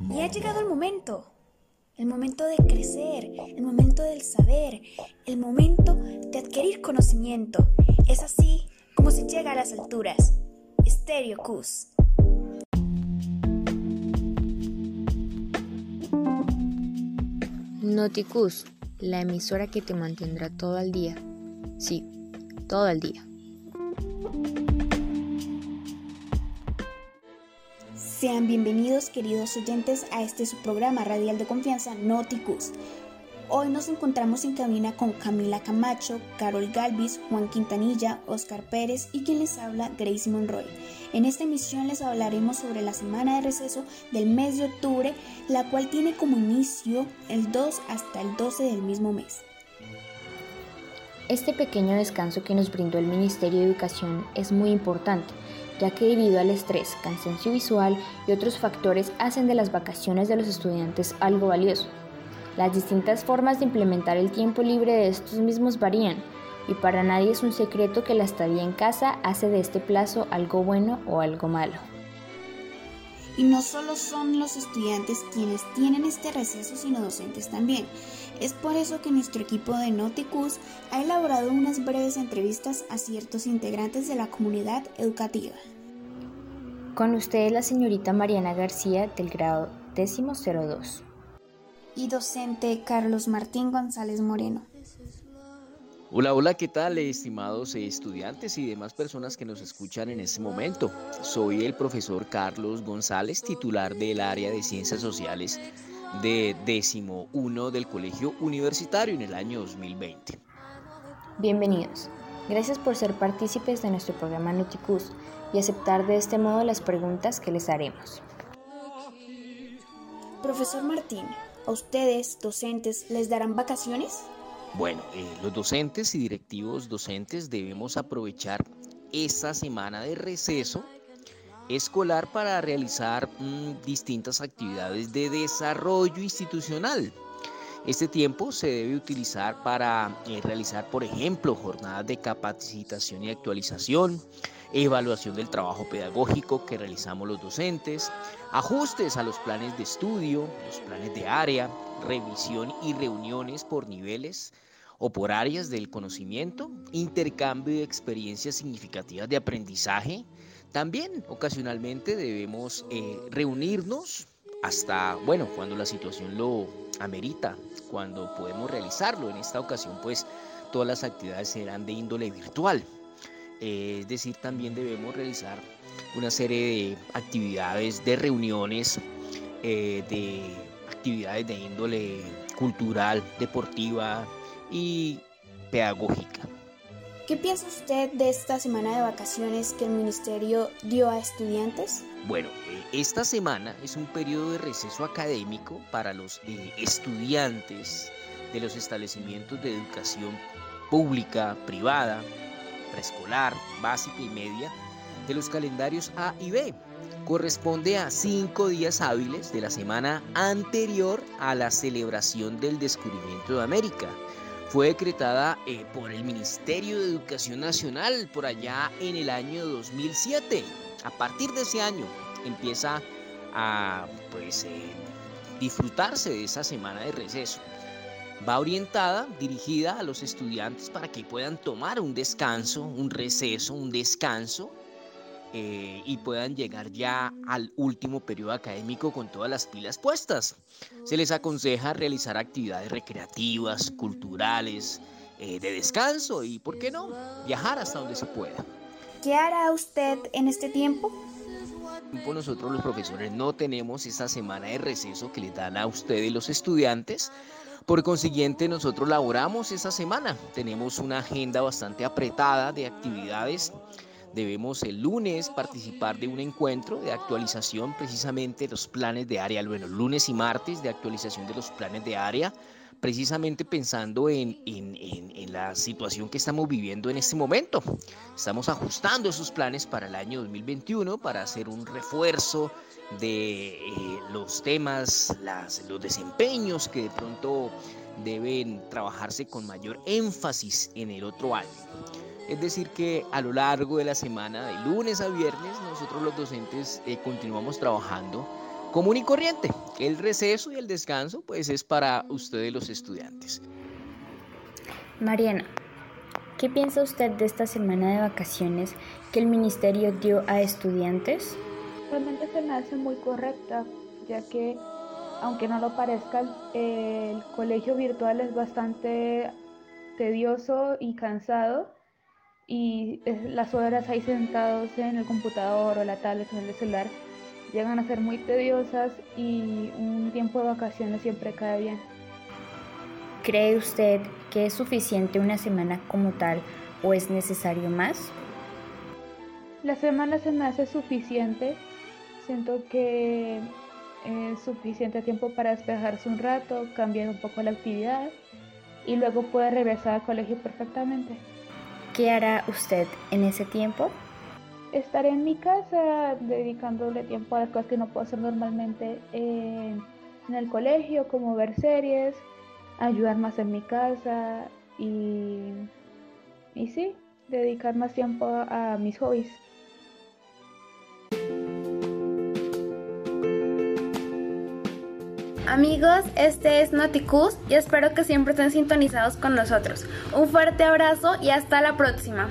Y ha llegado el momento. El momento de crecer, el momento del saber, el momento de adquirir conocimiento. Es así como se llega a las alturas. Stereo Cus. Noticus, la emisora que te mantendrá todo el día. Sí, todo el día. Sean bienvenidos queridos oyentes a este su programa radial de confianza Noticus. Hoy nos encontramos en cabina con Camila Camacho, Carol Galvis, Juan Quintanilla, Oscar Pérez y quien les habla Gracie Monroy. En esta emisión les hablaremos sobre la semana de receso del mes de octubre, la cual tiene como inicio el 2 hasta el 12 del mismo mes. Este pequeño descanso que nos brindó el Ministerio de Educación es muy importante ya que debido al estrés, cansancio visual y otros factores hacen de las vacaciones de los estudiantes algo valioso. Las distintas formas de implementar el tiempo libre de estos mismos varían, y para nadie es un secreto que la estadía en casa hace de este plazo algo bueno o algo malo. Y no solo son los estudiantes quienes tienen este receso, sino docentes también. Es por eso que nuestro equipo de Noticus ha elaborado unas breves entrevistas a ciertos integrantes de la comunidad educativa. Con ustedes la señorita Mariana García del grado décimo 02. Y docente Carlos Martín González Moreno. Hola, hola, ¿qué tal estimados estudiantes y demás personas que nos escuchan en este momento? Soy el profesor Carlos González, titular del área de Ciencias Sociales de décimo uno del Colegio Universitario en el año 2020. Bienvenidos. Gracias por ser partícipes de nuestro programa Nuticus y aceptar de este modo las preguntas que les haremos. Profesor Martín, ¿a ustedes, docentes, les darán vacaciones? Bueno, eh, los docentes y directivos docentes debemos aprovechar esta semana de receso escolar para realizar mm, distintas actividades de desarrollo institucional. Este tiempo se debe utilizar para eh, realizar, por ejemplo, jornadas de capacitación y actualización, evaluación del trabajo pedagógico que realizamos los docentes, ajustes a los planes de estudio, los planes de área, revisión y reuniones por niveles o por áreas del conocimiento, intercambio de experiencias significativas de aprendizaje. También ocasionalmente debemos eh, reunirnos hasta, bueno, cuando la situación lo amerita, cuando podemos realizarlo. En esta ocasión, pues, todas las actividades serán de índole virtual. Eh, es decir, también debemos realizar una serie de actividades, de reuniones, eh, de actividades de índole cultural, deportiva, y pedagógica. ¿Qué piensa usted de esta semana de vacaciones que el ministerio dio a estudiantes? Bueno, eh, esta semana es un periodo de receso académico para los eh, estudiantes de los establecimientos de educación pública, privada, preescolar, básica y media de los calendarios A y B. Corresponde a cinco días hábiles de la semana anterior a la celebración del descubrimiento de América fue decretada eh, por el Ministerio de Educación Nacional por allá en el año 2007. A partir de ese año empieza a pues, eh, disfrutarse de esa semana de receso. Va orientada, dirigida a los estudiantes para que puedan tomar un descanso, un receso, un descanso eh, y puedan llegar ya al último periodo académico con todas las pilas puestas. Se les aconseja realizar actividades recreativas, culturales, eh, de descanso y, ¿por qué no?, viajar hasta donde se pueda. ¿Qué hará usted en este tiempo? Nosotros los profesores no tenemos esta semana de receso que le dan a ustedes los estudiantes. Por consiguiente, nosotros laboramos esa semana. Tenemos una agenda bastante apretada de actividades Debemos el lunes participar de un encuentro de actualización precisamente de los planes de área, bueno, lunes y martes de actualización de los planes de área, precisamente pensando en, en, la situación que estamos viviendo en este momento. Estamos ajustando esos planes para el año 2021 para hacer un refuerzo de eh, los temas, las, los desempeños que de pronto deben trabajarse con mayor énfasis en el otro año. Es decir, que a lo largo de la semana, de lunes a viernes, nosotros los docentes eh, continuamos trabajando común y corriente. El receso y el descanso pues es para ustedes los estudiantes. Mariana, ¿qué piensa usted de esta semana de vacaciones que el ministerio dio a estudiantes? Realmente se me hace muy correcta, ya que aunque no lo parezca, el colegio virtual es bastante tedioso y cansado y las horas ahí sentados en el computador o la tablet o el celular llegan a ser muy tediosas y un tiempo de vacaciones siempre cae bien. ¿Cree usted que es suficiente una semana como tal o es necesario más? La semana se me hace suficiente. Siento que es suficiente tiempo para despejarse un rato, cambiar un poco la actividad y luego puede regresar al colegio perfectamente. ¿Qué hará usted en ese tiempo? Estaré en mi casa dedicándole tiempo a las cosas que no puedo hacer normalmente en, el colegio, como ver series, ayudar más en mi casa y, y sí, dedicar más tiempo a mis hobbies. Amigos, este es Noticus y espero que siempre estén sintonizados con nosotros. Un fuerte abrazo y hasta la próxima.